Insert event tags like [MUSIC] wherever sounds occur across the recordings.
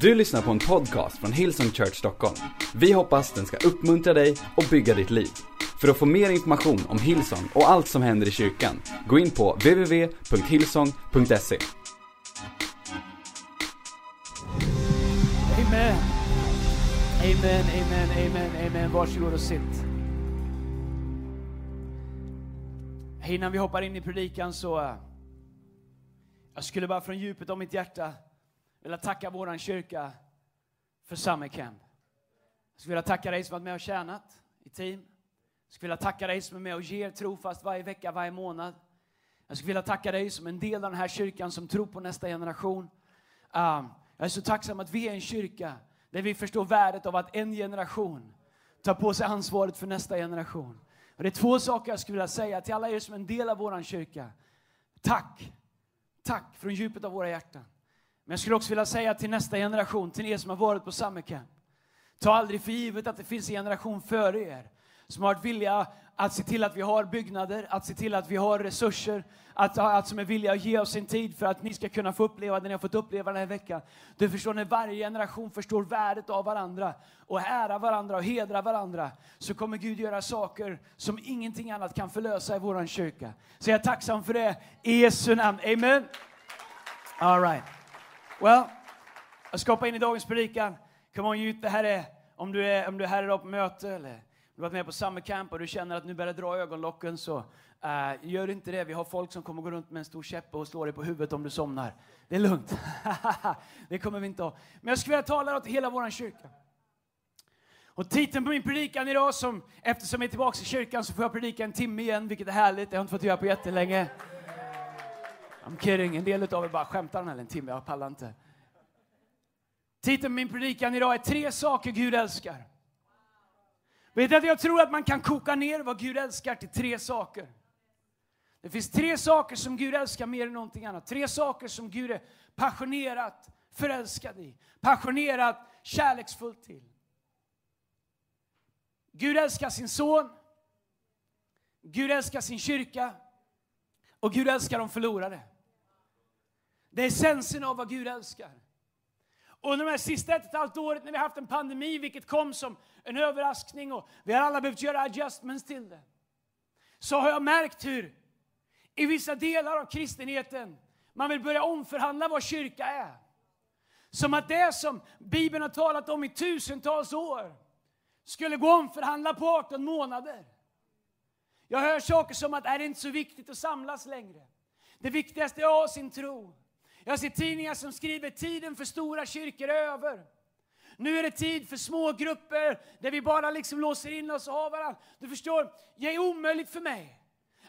Du lyssnar på en podcast från Hillsong Church Stockholm. Vi hoppas den ska uppmuntra dig och bygga ditt liv. För att få mer information om Hillsong och allt som händer i kyrkan, gå in på www.hillsong.se. Amen. Amen, amen, amen, amen. Varsågod och sitt. Innan vi hoppar in i predikan så... Eh, jag skulle bara från djupet av mitt hjärta vilja tacka vår kyrka för Summer Camp. Jag skulle vilja tacka dig som varit med och tjänat i team. Jag skulle vilja tacka dig som är med och ger trofast varje vecka, varje månad. Jag skulle vilja tacka dig som en del av den här kyrkan som tror på nästa generation. Um, jag är så tacksam att vi är en kyrka där vi förstår värdet av att en generation tar på sig ansvaret för nästa generation. Och det är två saker jag skulle vilja säga till alla er som är en del av vår kyrka. Tack! Tack från djupet av våra hjärtan. Men jag skulle också vilja säga till nästa generation, till er som har varit på Summer Camp. Ta aldrig för givet att det finns en generation före er som har varit villiga att se till att vi har byggnader, att se till att vi har resurser, att, att som är villiga att ge oss sin tid för att ni ska kunna få uppleva det ni har fått uppleva den här veckan. Du förstår, när varje generation förstår värdet av varandra och ära varandra och hedra varandra så kommer Gud göra saker som ingenting annat kan förlösa i vår kyrka. Så jag är tacksam för det i Jesu namn. Amen. All right. Well, jag ska hoppa in i dagens predikan. Come on youth, det här är, om du är, om du är här idag på möte eller du har varit med på summer camp och du känner att nu börjar det dra i ögonlocken så uh, gör inte det. Vi har folk som kommer gå runt med en stor käppe och slå dig på huvudet om du somnar. Det är lugnt. [LAUGHS] det kommer vi inte ha. Men jag skulle vilja tala till hela vår kyrka. Och titeln på min predikan idag, som, eftersom jag är tillbaka i kyrkan så får jag predika en timme igen, vilket är härligt. Det har jag inte fått göra på jättelänge. I'm kidding. En del av er bara skämtar den här en timme. Jag pallar inte. Titeln på min predikan idag är Tre saker Gud älskar. Vet att jag tror att man kan koka ner vad Gud älskar till tre saker. Det finns tre saker som Gud älskar mer än någonting annat. Tre saker som Gud är passionerat förälskad i. Passionerat kärleksfullt till. Gud älskar sin son. Gud älskar sin kyrka. Och Gud älskar de förlorade. Det är essensen av vad Gud älskar. Under de här sista ett och ett halvt året när vi har haft en pandemi, vilket kom som en överraskning och vi har alla behövt göra adjustments till det. Så har jag märkt hur i vissa delar av kristenheten man vill börja omförhandla vad kyrka är. Som att det som Bibeln har talat om i tusentals år skulle gå omförhandla på 18 månader. Jag hör saker som att är det inte så viktigt att samlas längre. Det viktigaste är att ha sin tro. Jag ser tidningar som skriver tiden för stora kyrkor är över. Nu är det tid för små grupper där vi bara liksom låser in oss och har varandra. Du förstår, det är omöjligt för mig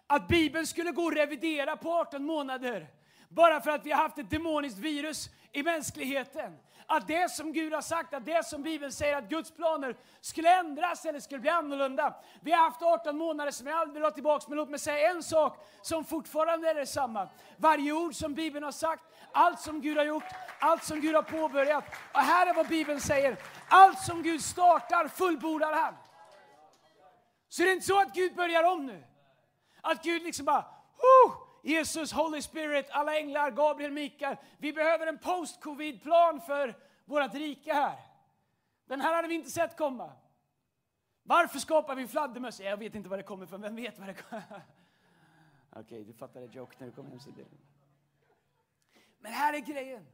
att Bibeln skulle gå och revidera på 18 månader bara för att vi har haft ett demoniskt virus i mänskligheten. Att det som Gud har sagt, att det som Bibeln säger att Guds planer skulle ändras eller skulle bli annorlunda. Vi har haft 18 månader som jag aldrig vill ha tillbaka, men låt mig säga en sak som fortfarande är detsamma. Varje ord som Bibeln har sagt, allt som Gud har gjort, allt som Gud har påbörjat. Och här är vad Bibeln säger. Allt som Gud startar fullbordar han. Så det är inte så att Gud börjar om nu. Att Gud liksom bara, oh, Jesus, Holy Spirit, alla änglar, Gabriel, Mikael. Vi behöver en post-covid-plan för vårt rike här. Den här hade vi inte sett komma. Varför skapar vi fladdermöss? Jag vet inte var det kommer ifrån, vem vet var det kommer [LAUGHS] Okej, okay, du fattar det joke när du kommer hem Men här är grejen.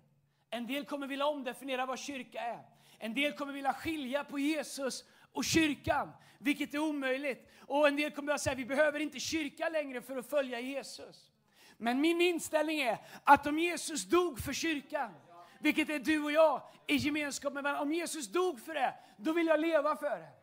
En del kommer vilja omdefiniera vad kyrka är. En del kommer vilja skilja på Jesus och kyrkan, vilket är omöjligt. Och en del kommer att säga vi behöver inte kyrka längre för att följa Jesus. Men min inställning är att om Jesus dog för kyrkan, vilket är du och jag i gemenskap med varandra. Om Jesus dog för det, då vill jag leva för det.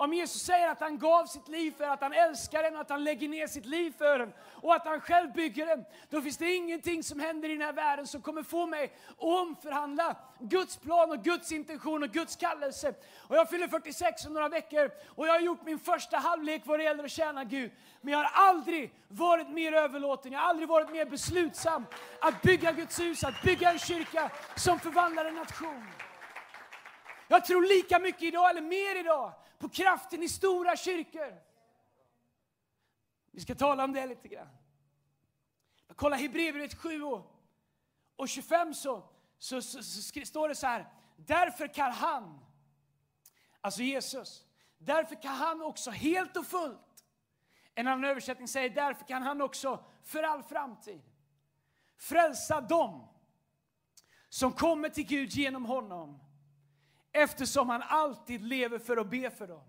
Om Jesus säger att han gav sitt liv för att han älskar den, att han lägger ner sitt liv för den och att han själv bygger den, då finns det ingenting som händer i den här världen som kommer få mig att omförhandla Guds plan och Guds intention och Guds kallelse. Och jag fyller 46 om några veckor och jag har gjort min första halvlek vad det gäller att tjäna Gud. Men jag har aldrig varit mer överlåten, jag har aldrig varit mer beslutsam att bygga Guds hus, att bygga en kyrka som förvandlar en nation. Jag tror lika mycket idag, eller mer idag, på kraften i stora kyrkor. Vi ska tala om det lite grann. Kolla Hebreerbrevet 7 och, och 25 så, så, så, så står det så här. därför kan han, alltså Jesus, därför kan han också helt och fullt, en annan översättning säger därför kan han också för all framtid frälsa dem som kommer till Gud genom honom eftersom han alltid lever för att be för dem.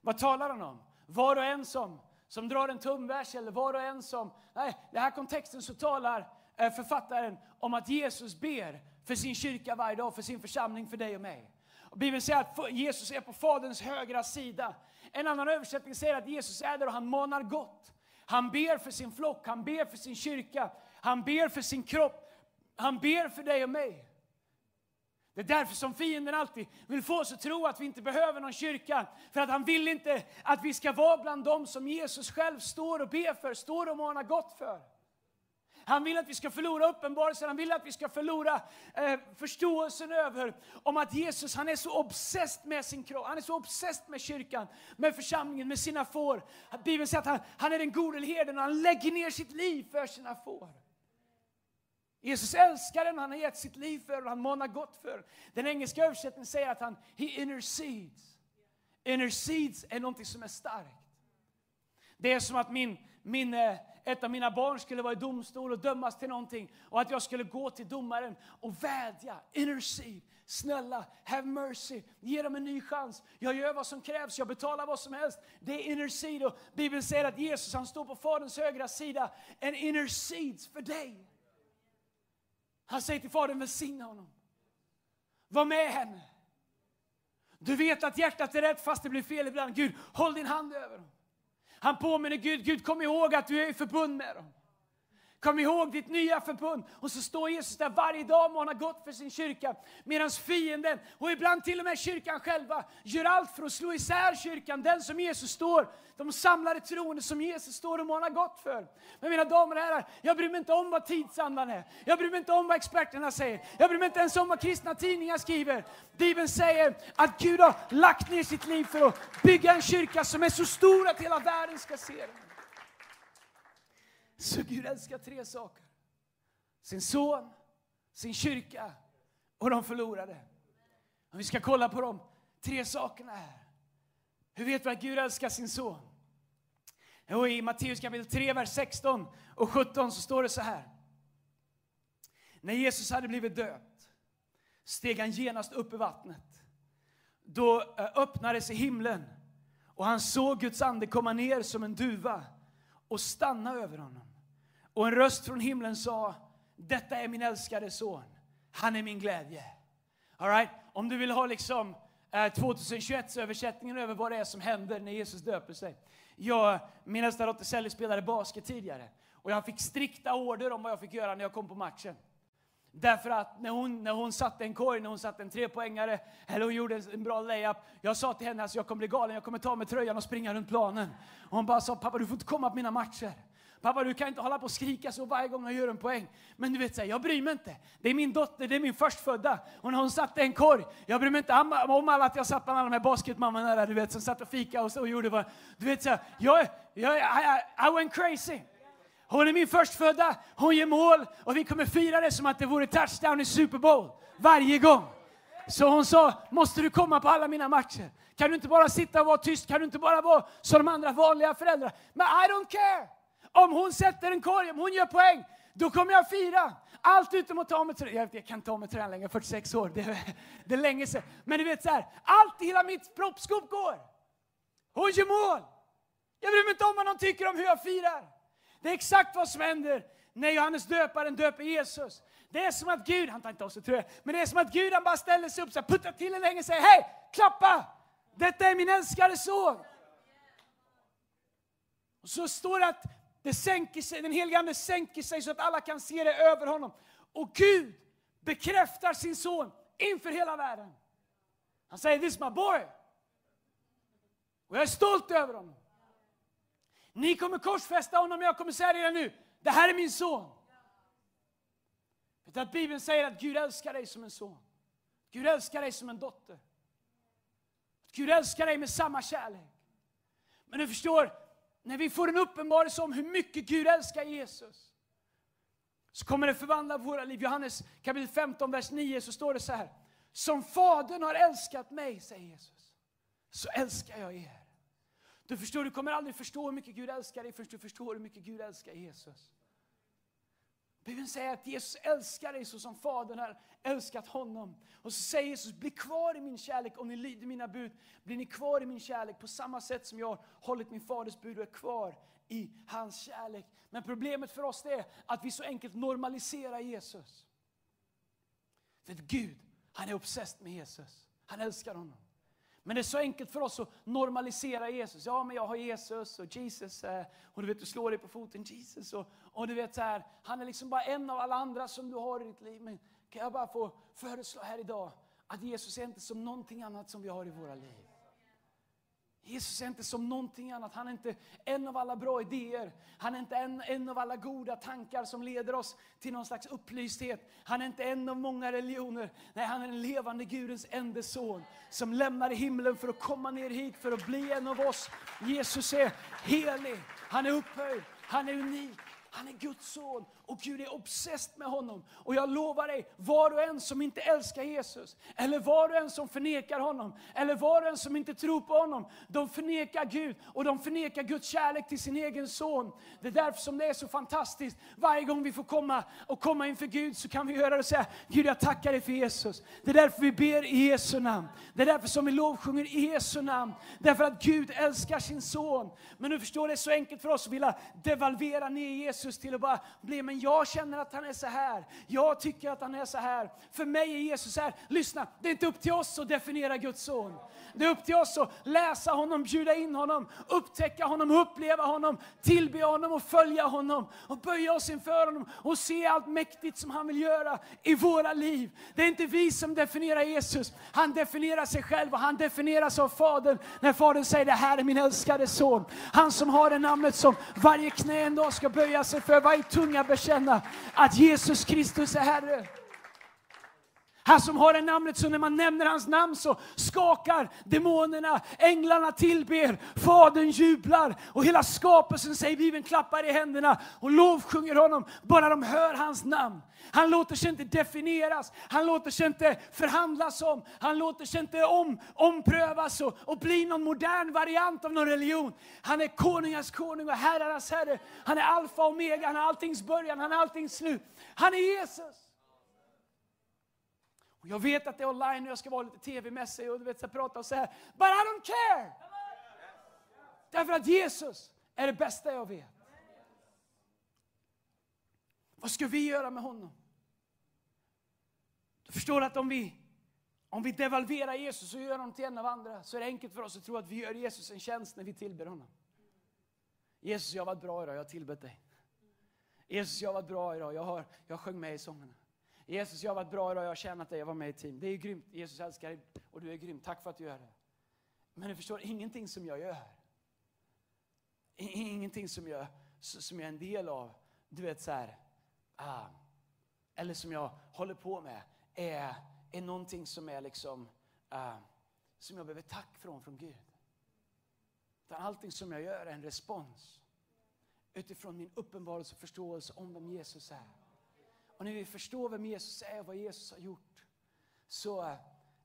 Vad talar han om? Var och en som, som drar en tumvers eller var och en som... Nej, i den här kontexten så talar eh, författaren om att Jesus ber för sin kyrka varje dag, för sin församling, för dig och mig. Och Bibeln säger att Jesus är på Faderns högra sida. En annan översättning säger att Jesus är där och han manar gott. Han ber för sin flock, han ber för sin kyrka, han ber för sin kropp, han ber för dig och mig. Det är därför som fienden alltid vill få oss att tro att vi inte behöver någon kyrka. För att han vill inte att vi ska vara bland dem som Jesus själv står och ber för, står och manar gott för. Han vill att vi ska förlora uppenbarelsen, han vill att vi ska förlora eh, förståelsen över om att Jesus han är så obsessed med sin kropp, han är så obsessed med kyrkan, med församlingen, med sina får. Bibeln säger att han, han är den gode herden och han lägger ner sitt liv för sina får. Jesus älskar den han har gett sitt liv för och han manar gott för. Den engelska översättningen säger att han he intercedes. Intercedes är någonting som är starkt. Det är som att min, min, eh, ett av mina barn skulle vara i domstol och dömas till någonting och att jag skulle gå till domaren och vädja, intercede. Snälla, have mercy, ge dem en ny chans. Jag gör vad som krävs, jag betalar vad som helst. Det är intercede och Bibeln säger att Jesus han står på Faderns högra sida and intercedes för dig. Han säger till Fadern, välsigna honom. Var med henne. Du vet att hjärtat är rätt fast det blir fel ibland. Gud, håll din hand över dem. Han påminner Gud, Gud kom ihåg att du är i förbund med dem. Kom ihåg ditt nya förbund. Och så står Jesus där varje dag och han har gått för sin kyrka. Medan fienden, och ibland till och med kyrkan själva, gör allt för att slå isär kyrkan. Den som Jesus står, de samlade troende som Jesus står och manar gott för. Men mina damer och herrar, jag bryr mig inte om vad tidsandan är. Jag bryr mig inte om vad experterna säger. Jag bryr mig inte ens om vad kristna tidningar skriver. Bibeln säger att Gud har lagt ner sitt liv för att bygga en kyrka som är så stor att hela världen ska se den. Så Gud älskar tre saker. Sin son, sin kyrka och de förlorade. Och vi ska kolla på de tre sakerna här. Hur vet vi att Gud älskar sin son? Och I Matteus kapitel 3, vers 16 och 17 så står det så här. När Jesus hade blivit döpt steg han genast upp i vattnet. Då eh, öppnades öppnade sig himlen och han såg Guds ande komma ner som en duva och stanna över honom. Och en röst från himlen sa, detta är min älskade son, han är min glädje. All right? Om du vill ha liksom eh, 2021 översättningen över vad det är som händer när Jesus döper sig. Jag, min äldsta dotter Sally spelade basket tidigare och jag fick strikta order om vad jag fick göra när jag kom på matchen. Därför att när hon, när hon satte en korg, när hon satte en trepoängare, eller hon gjorde en bra layup, jag sa till henne att alltså, jag kommer bli galen, jag kommer ta med tröjan och springa runt planen. Och hon bara sa, pappa du får inte komma på mina matcher. Pappa, du kan inte hålla på och skrika så varje gång jag gör en poäng. Men du vet, så här, jag bryr mig inte. Det är min dotter, det är min förstfödda. Och när hon satte en korg, jag bryr mig inte om alla att jag satt bland alla de här basketmammorna där, du vet, som satt och fika och, så, och gjorde vad... Du vet, så här, jag, jag, I, I went crazy. Hon är min förstfödda, hon gör mål och vi kommer fira det som att det vore touchdown i Super Bowl. Varje gång. Så hon sa, måste du komma på alla mina matcher? Kan du inte bara sitta och vara tyst? Kan du inte bara vara som de andra vanliga föräldrar? Men I don't care! Om hon sätter en korg, om hon gör poäng, då kommer jag fira. Allt utom att ta med tröjan. Jag, jag kan ta med tröjan längre, 46 år. Det är, det är länge sedan. Men du vet så här, allt i hela mitt proppskåp går. Hon gör mål. Jag bryr mig inte om vad någon tycker om hur jag firar. Det är exakt vad som händer när Johannes döparen döper Jesus. Det är som att Gud, han tar inte av sig tröjan, men det är som att Gud han bara ställer sig upp, så här, puttar till en länge och säger hej, klappa! Detta är min älskade son. Och så står det att det sänker sig, den helige Ande sänker sig så att alla kan se det över honom. Och Gud bekräftar sin son inför hela världen. Han säger, this is my boy. Och jag är stolt över honom. Ni kommer korsfästa honom, jag kommer säga det nu. Det här är min son. Vet att Bibeln säger att Gud älskar dig som en son. Gud älskar dig som en dotter. Gud älskar dig med samma kärlek. Men du förstår, när vi får en uppenbarelse om hur mycket Gud älskar Jesus, så kommer det förvandla våra liv. Johannes kapitel 15, vers 9, så står det så här. Som Fadern har älskat mig, säger Jesus, så älskar jag er. Du förstår, du kommer aldrig förstå hur mycket Gud älskar dig förrän du förstår hur mycket Gud älskar Jesus. Bibeln säger att Jesus älskar dig så som Fadern har älskat honom. Och så säger Jesus, bli kvar i min kärlek om ni lyder mina bud. Blir ni kvar i min kärlek på samma sätt som jag har hållit min faders bud och är kvar i hans kärlek. Men problemet för oss är att vi så enkelt normaliserar Jesus. För att Gud, han är obsessed med Jesus. Han älskar honom. Men det är så enkelt för oss att normalisera Jesus. Ja, men jag har Jesus och Jesus, eh, och du vet, du slår dig på foten, Jesus. Och, och du vet så här, han är liksom bara en av alla andra som du har i ditt liv. Men kan jag bara få föreslå här idag att Jesus är inte som någonting annat som vi har i våra liv. Jesus är inte som någonting annat. Han är inte en av alla bra idéer. Han är inte en, en av alla goda tankar som leder oss till någon slags upplysthet. Han är inte en av många religioner. Nej, han är den levande Gudens enda son som lämnar himlen för att komma ner hit för att bli en av oss. Jesus är helig, han är upphöjd, han är unik. Han är Guds son och Gud är obsessed med honom. Och jag lovar dig, var och en som inte älskar Jesus, eller var och en som förnekar honom, eller var och en som inte tror på honom, de förnekar Gud och de förnekar Guds kärlek till sin egen son. Det är därför som det är så fantastiskt. Varje gång vi får komma och komma inför Gud så kan vi göra det och säga, Gud jag tackar dig för Jesus. Det är därför vi ber i Jesu namn. Det är därför som vi lovsjunger i Jesu namn. Därför att Gud älskar sin son. Men du förstår, det är så enkelt för oss att vilja devalvera ner Jesus till att bara bli, men jag känner att han är så här. Jag tycker att han är så här. För mig är Jesus så här. Lyssna, det är inte upp till oss att definiera Guds son. Det är upp till oss att läsa honom, bjuda in honom, upptäcka honom, uppleva honom, tillbe honom och följa honom. Och böja oss inför honom och se allt mäktigt som han vill göra i våra liv. Det är inte vi som definierar Jesus. Han definierar sig själv och han definieras av Fadern. När Fadern säger det här är min älskade son. Han som har det namnet som varje knä en dag ska böja sig för, varje tunga bekänna att Jesus Kristus är Herre. Han som har det namnet, så när man nämner hans namn så skakar demonerna, änglarna tillber, Fadern jublar och hela skapelsen, säger Bibeln, klappar i händerna och lovsjunger honom, bara de hör hans namn. Han låter sig inte definieras, han låter sig inte förhandlas om, han låter sig inte om, omprövas och, och bli någon modern variant av någon religion. Han är konungars konung och herrarnas herre. Han är alfa och omega, han är alltings början, han är alltings slut. Han är Jesus. Och jag vet att det är online och jag ska vara lite tv-mässig och du vet, så prata och säga But I don't care! Därför att Jesus är det bästa jag vet. Vad ska vi göra med honom? Du förstår att om vi, om vi devalverar Jesus och gör honom till en av andra så är det enkelt för oss att tro att vi gör Jesus en tjänst när vi tillber honom. Jesus, jag har varit bra idag, jag har tillbett dig. Jesus, jag har varit bra idag, jag har, jag sjöng med i sångerna. Jesus, jag har varit bra idag, jag har tjänat dig, jag var med i team. Det är grymt, Jesus älskar dig och du är grym, tack för att du gör det. Men du förstår, ingenting som jag gör, ingenting som jag, som jag är en del av, du vet så här, ah, eller som jag håller på med, är, är någonting som är liksom, ah, som jag behöver tack från, från Gud. Utan allting som jag gör är en respons utifrån min uppenbarelse och förståelse om vem Jesus är. Och när vi förstår vem Jesus är och vad Jesus har gjort, så,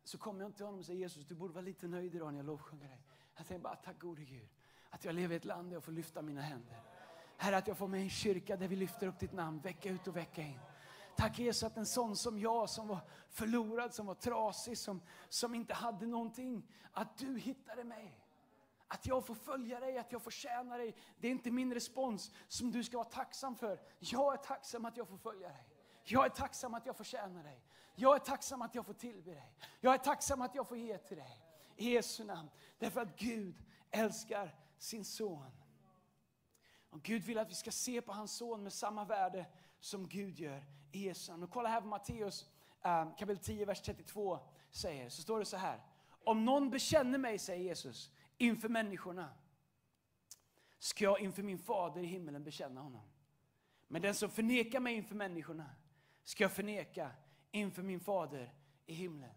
så kommer jag inte till honom och säger Jesus, du borde vara lite nöjd idag när jag lovsjunger dig. Jag tänker bara, tack gode Gud, att jag lever i ett land där jag får lyfta mina händer. Herre, att jag får med en kyrka där vi lyfter upp ditt namn vecka ut och vecka in. Tack Jesus att en sån som jag som var förlorad, som var trasig, som, som inte hade någonting, att du hittade mig. Att jag får följa dig, att jag får tjäna dig. Det är inte min respons som du ska vara tacksam för. Jag är tacksam att jag får följa dig. Jag är tacksam att jag får tjäna dig. Jag är tacksam att jag får tillbe dig. Jag är tacksam att jag får ge till dig. I Jesu namn. Därför att Gud älskar sin son. Och Gud vill att vi ska se på hans son med samma värde som Gud gör i Jesu namn. Och kolla här vad Matteus eh, kapitel 10, vers 32 säger. Så står det så här. Om någon bekänner mig, säger Jesus, inför människorna ska jag inför min fader i himmelen bekänna honom. Men den som förnekar mig inför människorna ska jag förneka inför min fader i himlen.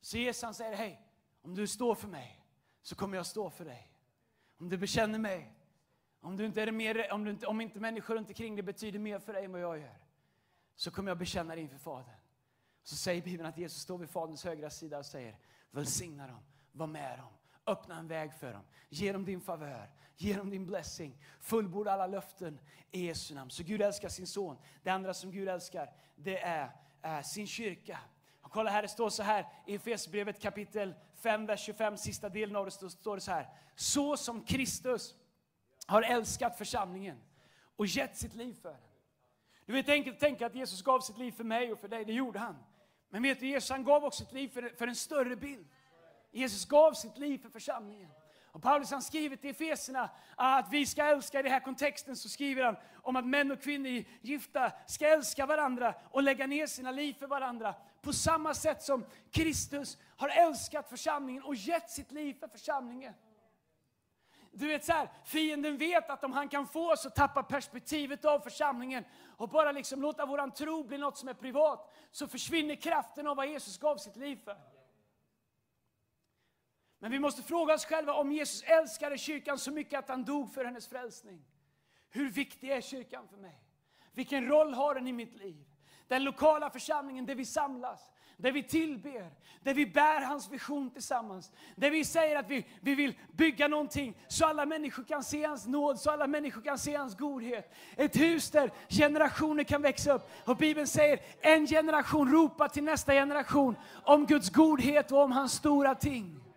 Så Jesus han säger, hej, om du står för mig så kommer jag stå för dig. Om du bekänner mig, om, du inte är mer, om, du inte, om inte människor runt omkring dig betyder mer för dig än vad jag gör, så kommer jag bekänna dig inför Fadern. så säger Bibeln att Jesus står vid Faderns högra sida och säger välsigna dem, var med dem, öppna en väg för dem, ge dem din favör, ge dem din blessing, fullborda alla löften i Jesu namn. Så Gud älskar sin son. Det andra som Gud älskar, det är, är sin kyrka. Och kolla här, det står så här i Efesierbrevet kapitel 5, vers 25, sista delen av det står det så här. Så som Kristus har älskat församlingen och gett sitt liv för den. Du vet enkelt att tänka att Jesus gav sitt liv för mig och för dig, det gjorde han. Men vet du, Jesus han gav också sitt liv för, för en större bild. Jesus gav sitt liv för församlingen. Och Paulus han skriver till Efeserna att vi ska älska, i den här kontexten så skriver han om att män och kvinnor gifta ska älska varandra och lägga ner sina liv för varandra. På samma sätt som Kristus har älskat församlingen och gett sitt liv för församlingen. Du vet så här, fienden vet att om han kan få oss att tappa perspektivet av församlingen och bara liksom låta våran tro bli något som är privat, så försvinner kraften av vad Jesus gav sitt liv för. Men vi måste fråga oss själva om Jesus älskade kyrkan så mycket att han dog för hennes frälsning. Hur viktig är kyrkan för mig? Vilken roll har den i mitt liv? Den lokala församlingen där vi samlas, där vi tillber, där vi bär hans vision tillsammans. Där vi säger att vi, vi vill bygga någonting så alla människor kan se hans nåd, så alla människor kan se hans godhet. Ett hus där generationer kan växa upp. Och Bibeln säger en generation ropar till nästa generation om Guds godhet och om hans stora ting.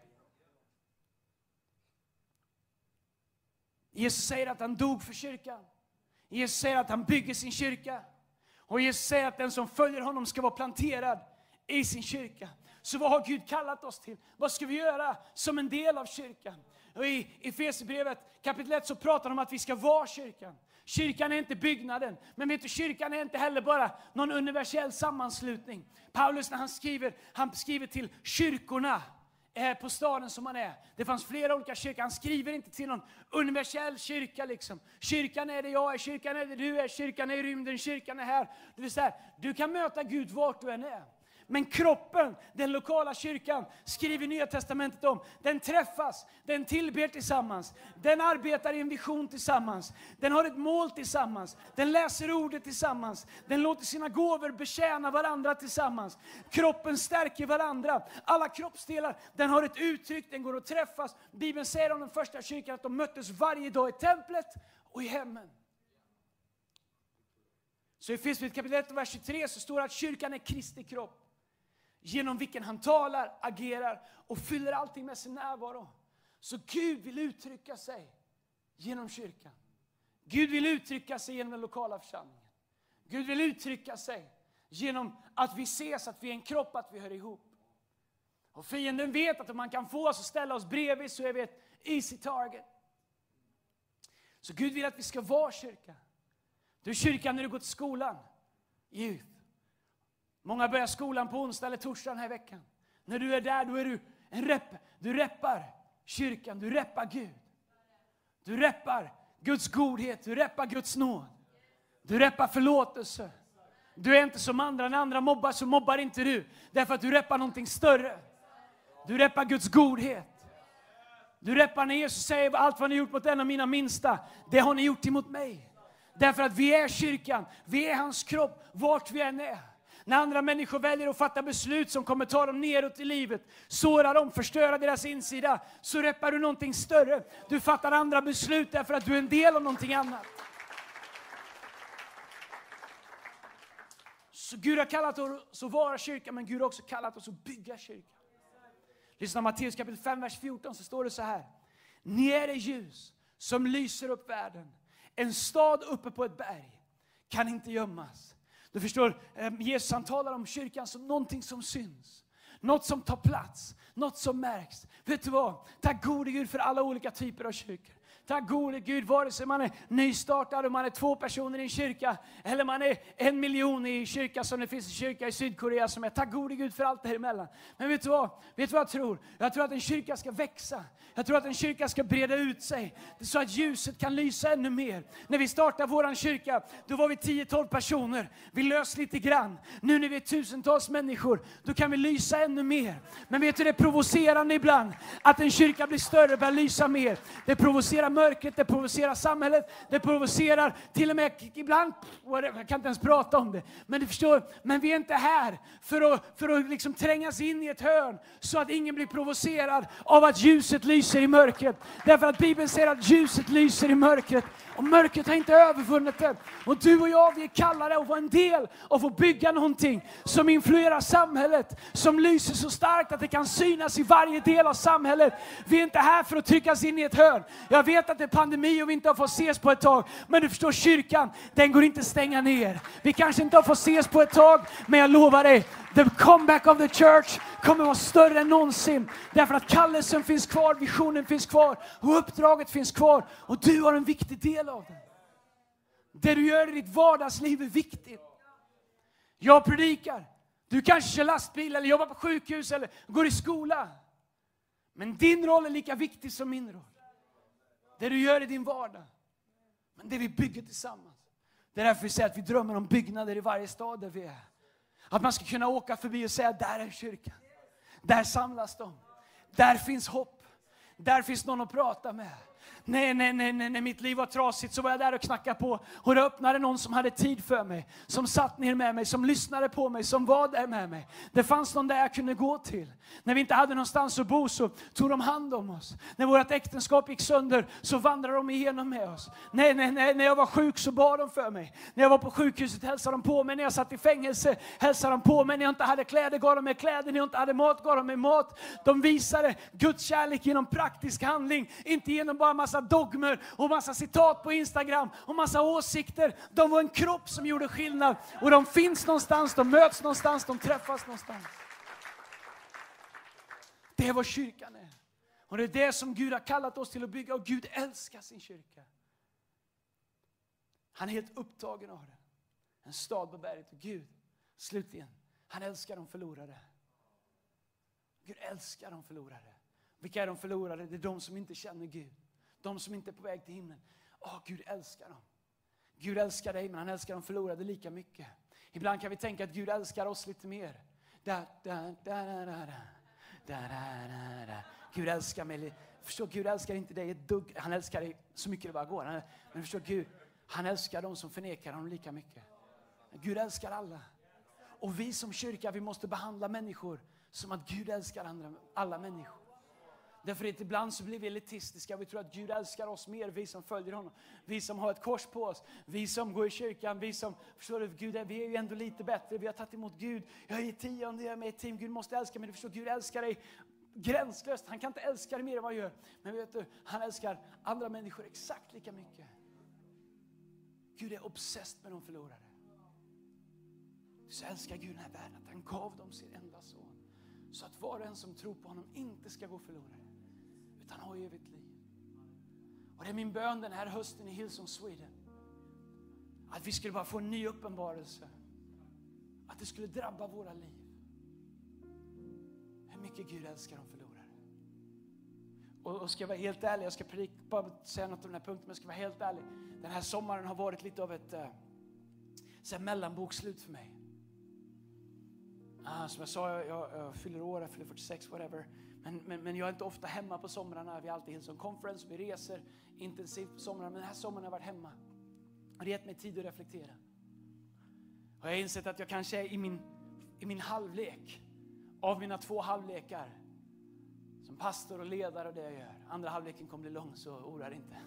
Jesus säger att han dog för kyrkan. Jesus säger att han bygger sin kyrka. Och Jesus säger att den som följer honom ska vara planterad i sin kyrka. Så vad har Gud kallat oss till? Vad ska vi göra som en del av kyrkan? Och I Efesierbrevet kapitel 1 så pratar de om att vi ska vara kyrkan. Kyrkan är inte byggnaden, men vet du, kyrkan är inte heller bara någon universell sammanslutning. Paulus när han skriver, han skriver till kyrkorna på staden som han är. Det fanns flera olika kyrkor. Han skriver inte till någon universell kyrka. Liksom. Kyrkan är det jag är, kyrkan är det du är, kyrkan är i rymden, kyrkan är här. Det vill säga, du kan möta Gud vart du än är. Men kroppen, den lokala kyrkan, skriver Nya Testamentet om. Den träffas, den tillber tillsammans, den arbetar i en vision tillsammans. Den har ett mål tillsammans, den läser ordet tillsammans. Den låter sina gåvor betjäna varandra tillsammans. Kroppen stärker varandra. Alla kroppsdelar, den har ett uttryck, den går att träffas. Bibeln säger om den första kyrkan att de möttes varje dag i templet och i hemmen. Så i Efesierbrevet kapitel 1 vers 23 så står det att kyrkan är Kristi kropp genom vilken han talar, agerar och fyller allting med sin närvaro. Så Gud vill uttrycka sig genom kyrkan. Gud vill uttrycka sig genom den lokala församlingen. Gud vill uttrycka sig genom att vi ses, att vi är en kropp, att vi hör ihop. Och fienden vet att om man kan få oss att ställa oss bredvid så är vi ett easy target. Så Gud vill att vi ska vara kyrka. Du är kyrkan när du går till skolan. Youth. Många börjar skolan på onsdag eller torsdag den här veckan. När du är där, då är du en rep. Du reppar kyrkan, du reppar Gud. Du reppar Guds godhet, du reppar Guds nåd. Du reppar förlåtelse. Du är inte som andra, när andra mobbar så mobbar inte du. Därför att du reppar någonting större. Du reppar Guds godhet. Du reppar när Jesus säger allt vad ni gjort mot en av mina minsta, det har ni gjort emot mig. Därför att vi är kyrkan, vi är hans kropp, vart vi än är. När andra människor väljer att fatta beslut som kommer ta dem neråt i livet, såra dem, förstöra deras insida, så reppar du någonting större. Du fattar andra beslut därför att du är en del av någonting annat. Så Gud har kallat oss att vara kyrka, men Gud har också kallat oss att bygga kyrka. Lyssna Matteus kapitel 5, vers 14 så står det så här. Ni är det ljus som lyser upp världen. En stad uppe på ett berg kan inte gömmas. Du förstår, ehm, Jesus han talar om kyrkan som någonting som syns. Något som tar plats, något som märks. Vet du vad? Tack gode Gud för alla olika typer av kyrkor. Tack gode Gud, vare sig man är nystartad och man är två personer i en kyrka, eller man är en miljon i en kyrka som det finns en kyrka i Sydkorea som är. Tack gode Gud för allt däremellan. Men vet du vad? Vet du vad jag tror? Jag tror att en kyrka ska växa. Jag tror att en kyrka ska breda ut sig så att ljuset kan lysa ännu mer. När vi startade vår kyrka, då var vi 10-12 personer. Vi lös lite grann. Nu när vi är tusentals människor, då kan vi lysa ännu mer. Men vet du, det är provocerande ibland att en kyrka blir större, och börjar lysa mer. Det provocerar mörkret, det provocerar samhället, det provocerar till och med ibland, jag kan inte ens prata om det, men du förstår, men vi är inte här för att, för att liksom trängas in i ett hörn så att ingen blir provocerad av att ljuset lyser i mörkret. Därför att Bibeln säger att ljuset lyser i mörkret och mörkret har inte övervunnit det. Och du och jag, vi är kallade att vara en del av att bygga någonting som influerar samhället, som lyser så starkt att det kan synas i varje del av samhället. Vi är inte här för att tryckas in i ett hörn. Jag vet att det är pandemi och vi inte har fått ses på ett tag, men du förstår kyrkan, den går inte att stänga ner. Vi kanske inte har fått ses på ett tag, men jag lovar dig, the comeback of the church kommer vara större än någonsin. Därför att kallelsen finns kvar, visionen finns kvar och uppdraget finns kvar. Och du har en viktig del av det. Det du gör i ditt vardagsliv är viktigt. Jag predikar. Du kanske kör lastbil eller jobbar på sjukhus eller går i skola. Men din roll är lika viktig som min roll. Det du gör i din vardag. Men det vi bygger tillsammans. Det är därför vi säger att vi drömmer om byggnader i varje stad där vi är. Att man ska kunna åka förbi och säga, där är kyrkan. Där samlas de. Där finns hopp. Där finns någon att prata med. Nej, nej, nej, nej, när mitt liv var trasigt så var jag där och knackade på. Och det öppnade någon som hade tid för mig. Som satt ner med mig, som lyssnade på mig, som var där med mig. Det fanns någon där jag kunde gå till. När vi inte hade någonstans att bo så tog de hand om oss. När vårt äktenskap gick sönder så vandrade de igenom med oss. Nej, nej, nej, när jag var sjuk så bad de för mig. När jag var på sjukhuset hälsade de på mig. När jag satt i fängelse hälsade de på mig. När jag inte hade kläder gav de mig kläder. När jag inte hade mat gav de mig mat. De visade Guds kärlek genom praktisk handling. Inte genom bara massa massa dogmer och massa citat på Instagram och massa åsikter. De var en kropp som gjorde skillnad. Och de finns någonstans, de möts någonstans, de träffas någonstans. Det är vad kyrkan är. Och det är det som Gud har kallat oss till att bygga och Gud älskar sin kyrka. Han är helt upptagen av det. En stad på berget. Och Gud, slutligen, han älskar de förlorade. Gud älskar de förlorade. Vilka är de förlorade? Det är de som inte känner Gud. De som inte är på väg till himlen. Åh, Gud älskar dem. Gud älskar dig, men han älskar de förlorade lika mycket. Ibland kan vi tänka att Gud älskar oss lite mer. Da, da, da, da, da, da, da, da. Gud älskar mig. Förstå, Gud älskar inte dig ett dugg. Han älskar dig så mycket det bara går. Men förstå, Gud, han älskar de som förnekar honom lika mycket. Gud älskar alla. Och vi som kyrka, vi måste behandla människor som att Gud älskar andra, alla människor. Därför att ibland så blir vi elitistiska. Vi tror att Gud älskar oss mer, vi som följer honom. Vi som har ett kors på oss, vi som går i kyrkan, vi som, förstår du, Gud, vi är ju ändå lite bättre. Vi har tagit emot Gud. Jag är tionde, jag är med i team. Gud måste älska mig. Du förstår, Gud älskar dig gränslöst. Han kan inte älska dig mer än vad han gör. Men vet du, han älskar andra människor exakt lika mycket. Gud är obsessed med de förlorade. Så älskar Gud den här världen att han gav dem sin enda son. Så att var och en som tror på honom inte ska gå förlorad utan har evigt liv. Och det är min bön den här hösten i Hillsong Sweden. Att vi skulle bara få en ny uppenbarelse. Att det skulle drabba våra liv. Hur mycket Gud älskar de förlorade. Och, och ska jag vara helt ärlig, jag ska predika, bara säga något om den här punkten, men jag ska vara helt ärlig. Den här sommaren har varit lite av ett uh, mellanbokslut för mig. Ah, som jag sa, jag, jag, jag fyller år, jag fyller 46, whatever. Men, men, men jag är inte ofta hemma på somrarna. Vi är alltid Hillsong Conference, vi reser intensivt på somrarna. Men den här sommaren har jag varit hemma. Och det har gett mig tid att reflektera. Och jag har insett att jag kanske är i min, i min halvlek av mina två halvlekar. Som pastor och ledare och det jag gör. Andra halvleken kommer bli lång så oroa dig inte.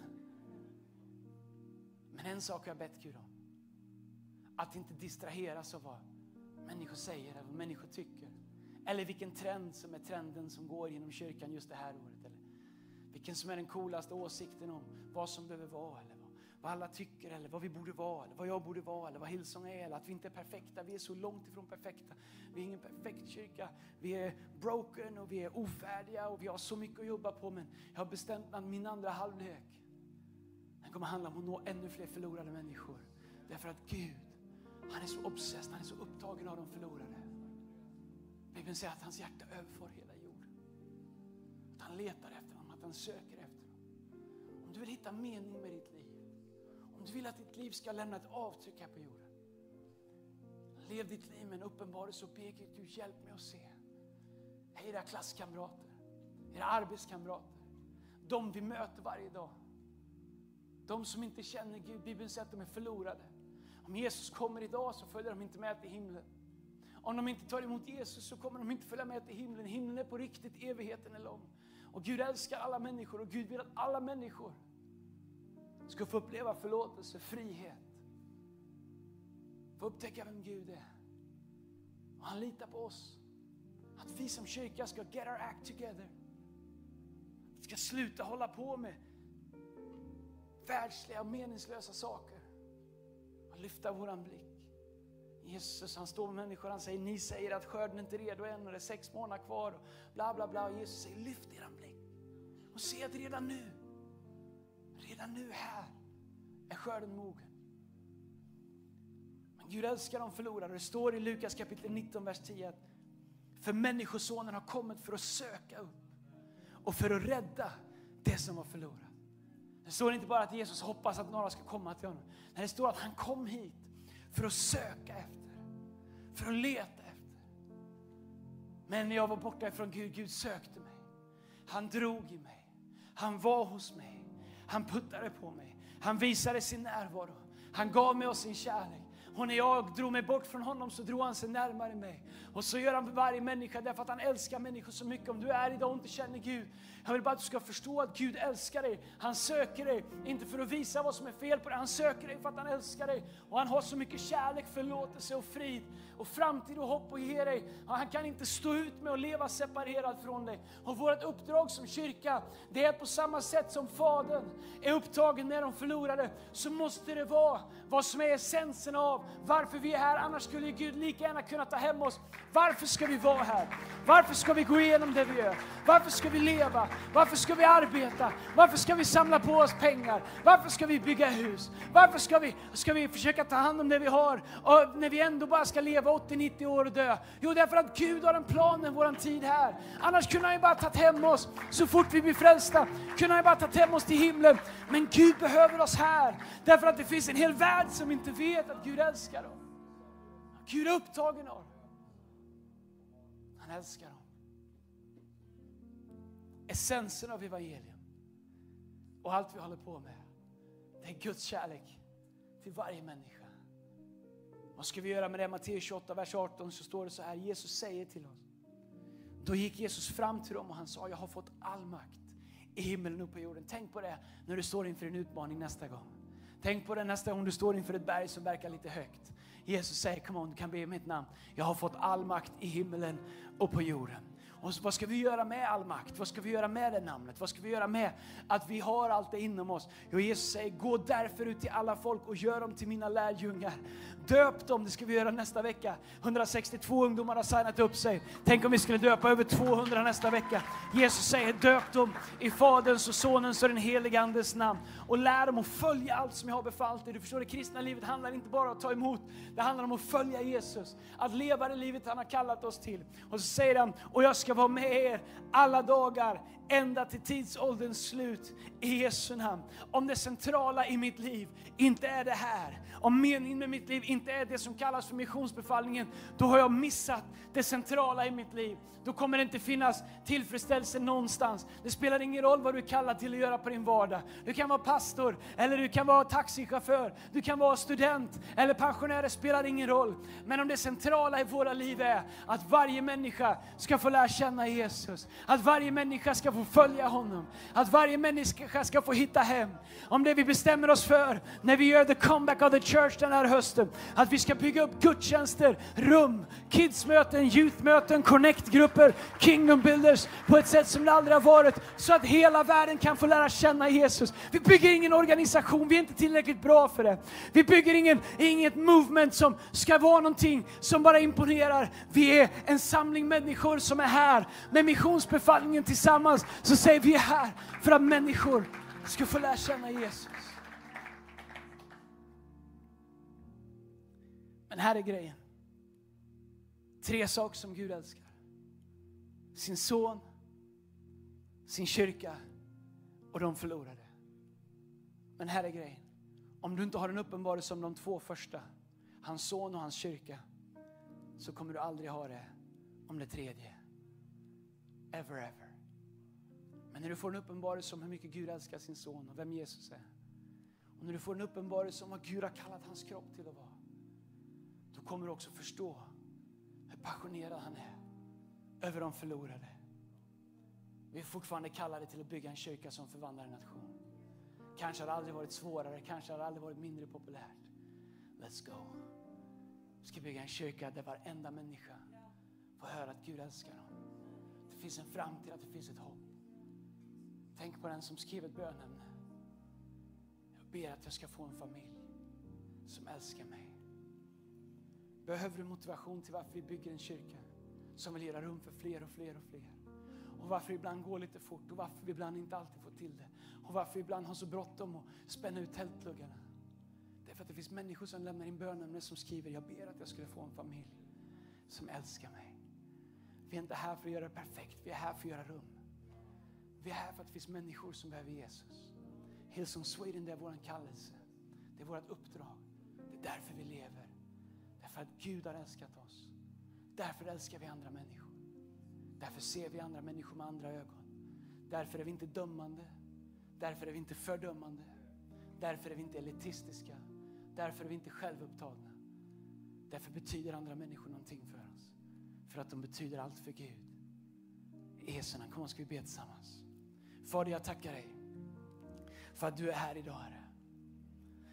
Men en sak har jag bett Gud om. Att inte distraheras av vad människor säger eller vad människor tycker. Eller vilken trend som är trenden som går genom kyrkan just det här året. Eller vilken som är den coolaste åsikten om vad som behöver vara. Eller vad, vad alla tycker eller vad vi borde vara. Eller vad jag borde vara. Eller vad Hillsong är. Eller att vi inte är perfekta. Vi är så långt ifrån perfekta. Vi är ingen perfekt kyrka. Vi är broken och vi är ofärdiga och vi har så mycket att jobba på. Men jag har bestämt att min andra halvlek den kommer handla om att nå ännu fler förlorade människor. Därför att Gud, han är så obsessed, han är så upptagen av de förlorade. Bibeln säger att hans hjärta överför hela jorden. Att han letar efter honom, att han söker efter honom. Om du vill hitta mening med ditt liv, om du vill att ditt liv ska lämna ett avtryck här på jorden. Lev ditt liv med en uppenbarelse och be Gud, Gud hjälp mig att se. Era klasskamrater, era arbetskamrater, de vi möter varje dag. De som inte känner Gud, Bibeln säger att de är förlorade. Om Jesus kommer idag så följer de inte med till himlen. Om de inte tar emot Jesus så kommer de inte följa med till himlen. Himlen är på riktigt, evigheten är lång. Och Gud älskar alla människor och Gud vill att alla människor ska få uppleva förlåtelse, frihet. Få upptäcka vem Gud är. Och han litar på oss. Att vi som kyrka ska get our act together. Vi ska sluta hålla på med världsliga och meningslösa saker. Och lyfta våran blick. Jesus han står med människor, han säger ni säger att skörden inte är redo än och det är sex månader kvar. Och bla bla bla. Och Jesus säger lyft eran blick. Och se att redan nu, redan nu här är skörden mogen. Men Gud älskar de förlorade. Det står i Lukas kapitel 19, vers 10 att för människosonen har kommit för att söka upp och för att rädda det som var förlorat. Det står inte bara att Jesus hoppas att några ska komma till honom. Nej, det står att han kom hit för att söka efter, för att leta efter. Men när jag var borta ifrån Gud, Gud sökte mig. Han drog i mig. Han var hos mig. Han puttade på mig. Han visade sin närvaro. Han gav mig av sin kärlek. Och när jag drog mig bort från honom så drog han sig närmare mig. Och så gör han för varje människa därför att han älskar människor så mycket. Om du är idag och inte känner Gud, jag vill bara att du ska förstå att Gud älskar dig. Han söker dig, inte för att visa vad som är fel på dig, han söker dig för att han älskar dig. Och han har så mycket kärlek, förlåtelse och frid och framtid och hopp att ge dig. Och han kan inte stå ut med att leva separerad från dig. Och vårt uppdrag som kyrka, det är att på samma sätt som Fadern är upptagen med de förlorade, så måste det vara vad som är essensen av varför vi är här. Annars skulle Gud lika gärna kunna ta hem oss. Varför ska vi vara här? Varför ska vi gå igenom det vi gör? Varför ska vi leva? Varför ska vi arbeta? Varför ska vi samla på oss pengar? Varför ska vi bygga hus? Varför ska vi, ska vi försöka ta hand om det vi har och när vi ändå bara ska leva 80-90 år och dö? Jo, därför att Gud har en plan med vår tid här. Annars kunde han ju bara tagit hem oss så fort vi blir frälsta. Kunde han ju bara tagit hem oss till himlen. Men Gud behöver oss här. Därför att det finns en hel värld som inte vet att Gud älskar älskar dem. Gud är upptagen av dem. Han älskar dem. Essensen av evangelium och allt vi håller på med, det är Guds kärlek till varje människa. Vad ska vi göra med det? Matteus 28, vers 18 så står det så här, Jesus säger till oss. Då gick Jesus fram till dem och han sa, jag har fått all makt i himlen och på jorden. Tänk på det när du står inför en utmaning nästa gång. Tänk på det nästa gång du står inför ett berg som verkar lite högt. Jesus säger, kom on, du kan be i mitt namn. Jag har fått all makt i himlen och på jorden. Och vad ska vi göra med all makt? Vad ska vi göra med det namnet? Vad ska vi göra med att vi har allt det inom oss? Jo, Jesus säger, gå därför ut till alla folk och gör dem till mina lärjungar. Döp dem, det ska vi göra nästa vecka. 162 ungdomar har signat upp sig. Tänk om vi skulle döpa över 200 nästa vecka. Jesus säger, döp dem i Faderns och Sonens och den helige Andes namn. Och lär dem att följa allt som jag har befallt dig. Du förstår, det kristna livet handlar inte bara om att ta emot. Det handlar om att följa Jesus. Att leva det livet han har kallat oss till. Och så säger han, och jag ska vara med er alla dagar ända till tidsålderns slut i Jesu namn. Om det centrala i mitt liv inte är det här, om meningen med mitt liv inte är det som kallas för missionsbefallningen, då har jag missat det centrala i mitt liv. Då kommer det inte finnas tillfredsställelse någonstans. Det spelar ingen roll vad du är kallad till att göra på din vardag. Du kan vara pastor, eller du kan vara taxichaufför, du kan vara student eller pensionär, det spelar ingen roll. Men om det centrala i våra liv är att varje människa ska få lära känna Jesus, att varje människa ska få följa honom, att varje människa ska få hitta hem. Om det vi bestämmer oss för när vi gör the comeback of the church den här hösten, att vi ska bygga upp gudstjänster, rum, kidsmöten, youthmöten, connectgrupper, kingdom builders på ett sätt som det aldrig har varit, så att hela världen kan få lära känna Jesus. Vi bygger ingen organisation, vi är inte tillräckligt bra för det. Vi bygger ingen, inget movement som ska vara någonting som bara imponerar. Vi är en samling människor som är här med missionsbefallningen tillsammans. Så säger vi är här för att människor ska få lära känna Jesus. Men här är grejen. Tre saker som Gud älskar. Sin son, sin kyrka och de förlorade. Men här är grejen. Om du inte har en uppenbarelse om de två första, hans son och hans kyrka, så kommer du aldrig ha det om det tredje. Ever, ever. Men när du får en uppenbarelse om hur mycket Gud älskar sin son och vem Jesus är, Och när du får en uppenbarelse om vad Gud har kallat hans kropp till att vara, då kommer du också förstå hur passionerad han är över de förlorade. Vi är fortfarande kallade till att bygga en kyrka som förvandlar en nation. Kanske har det aldrig varit svårare, kanske har det aldrig varit mindre populärt. Let's go. Vi ska bygga en kyrka där varenda människa får höra att Gud älskar dem. Det finns en framtid, att det finns ett hopp. Tänk på den som skrivit ett. Jag ber att jag ska få en familj som älskar mig. Behöver du motivation till varför vi bygger en kyrka som vill göra rum för fler och fler och fler? Och varför det ibland går lite fort och varför vi ibland inte alltid får till det. Och varför vi ibland har så bråttom att spänna ut tältpluggarna. Det är för att det finns människor som lämnar in bönämnen som skriver, jag ber att jag skulle få en familj som älskar mig. Vi är inte här för att göra det perfekt, vi är här för att göra rum. Vi är här för att det finns människor som behöver Jesus. Hillsong Sweden, det är vår kallelse. Det är vårt uppdrag. Det är därför vi lever. Därför att Gud har älskat oss. Därför älskar vi andra människor. Därför ser vi andra människor med andra ögon. Därför är vi inte dömande. Därför är vi inte fördömande. Därför är vi inte elitistiska. Därför är vi inte självupptagna. Därför betyder andra människor någonting för oss. För att de betyder allt för Gud. I Jesu namn, kom ska vi be tillsammans. Fader, jag tackar dig för att du är här idag, Herre.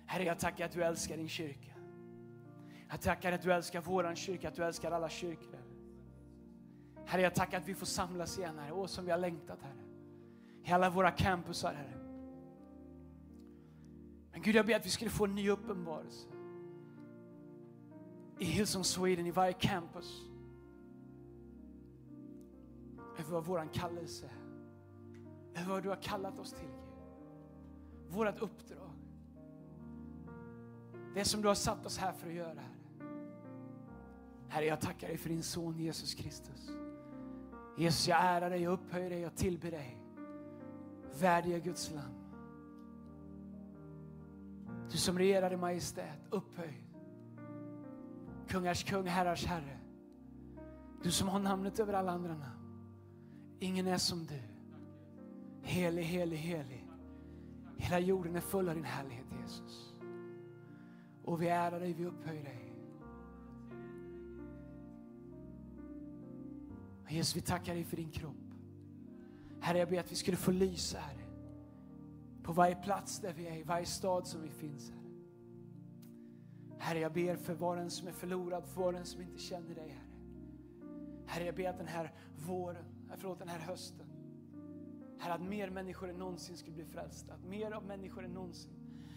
Herre, jag tackar att du älskar din kyrka. Jag tackar att du älskar våran kyrka, att du älskar alla kyrkor. Herre, jag tackar att vi får samlas igen, Herre. Åh, som vi har längtat, Herre. I alla våra campusar, Herre. Men Gud, jag ber att vi skulle få en ny uppenbarelse. I Hillsong Sweden, i varje campus. Över vad vår kallelse är. Över vad du har kallat oss till, Gud. Vårat uppdrag. Det som du har satt oss här för att göra, Herre. Herre, jag tackar dig för din son Jesus Kristus. Jesus, jag ärar dig, jag upphöjer dig, jag tillber dig. Värdiga Guds lamm. Du som regerar i majestät, upphöjd. Kungars kung, herrars herre. Du som har namnet över alla andra namn. Ingen är som du. Helig, helig, helig. Hela jorden är full av din härlighet, Jesus. Och vi ärar dig, vi upphöjer dig. Jesus, vi tackar dig för din kropp. Herre, jag ber att vi skulle få lysa, Herre. På varje plats där vi är, i varje stad som vi finns, Herre. Herre, jag ber för var en som är förlorad, för var en som inte känner dig, Herre. Herre, jag ber att den här våren, eh, förlåt, den här hösten, Herre, att mer människor än någonsin skulle bli frälsta. Att mer av människor än någonsin.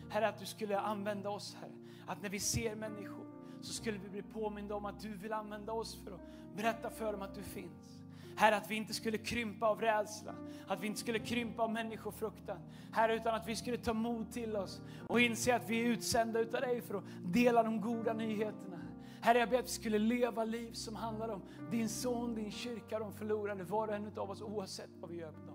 Herre, att du skulle använda oss, Herre. Att när vi ser människor så skulle vi bli påminda om att du vill använda oss för att berätta för dem att du finns. Herre, att vi inte skulle krympa av rädsla, att vi inte skulle krympa av människofruktan. Herre, utan att vi skulle ta mod till oss och inse att vi är utsända utav dig för att dela de goda nyheterna. Herre, jag ber att vi skulle leva liv som handlar om din son, din kyrka, de förlorade, var och en av oss oavsett vad vi gör på dagen.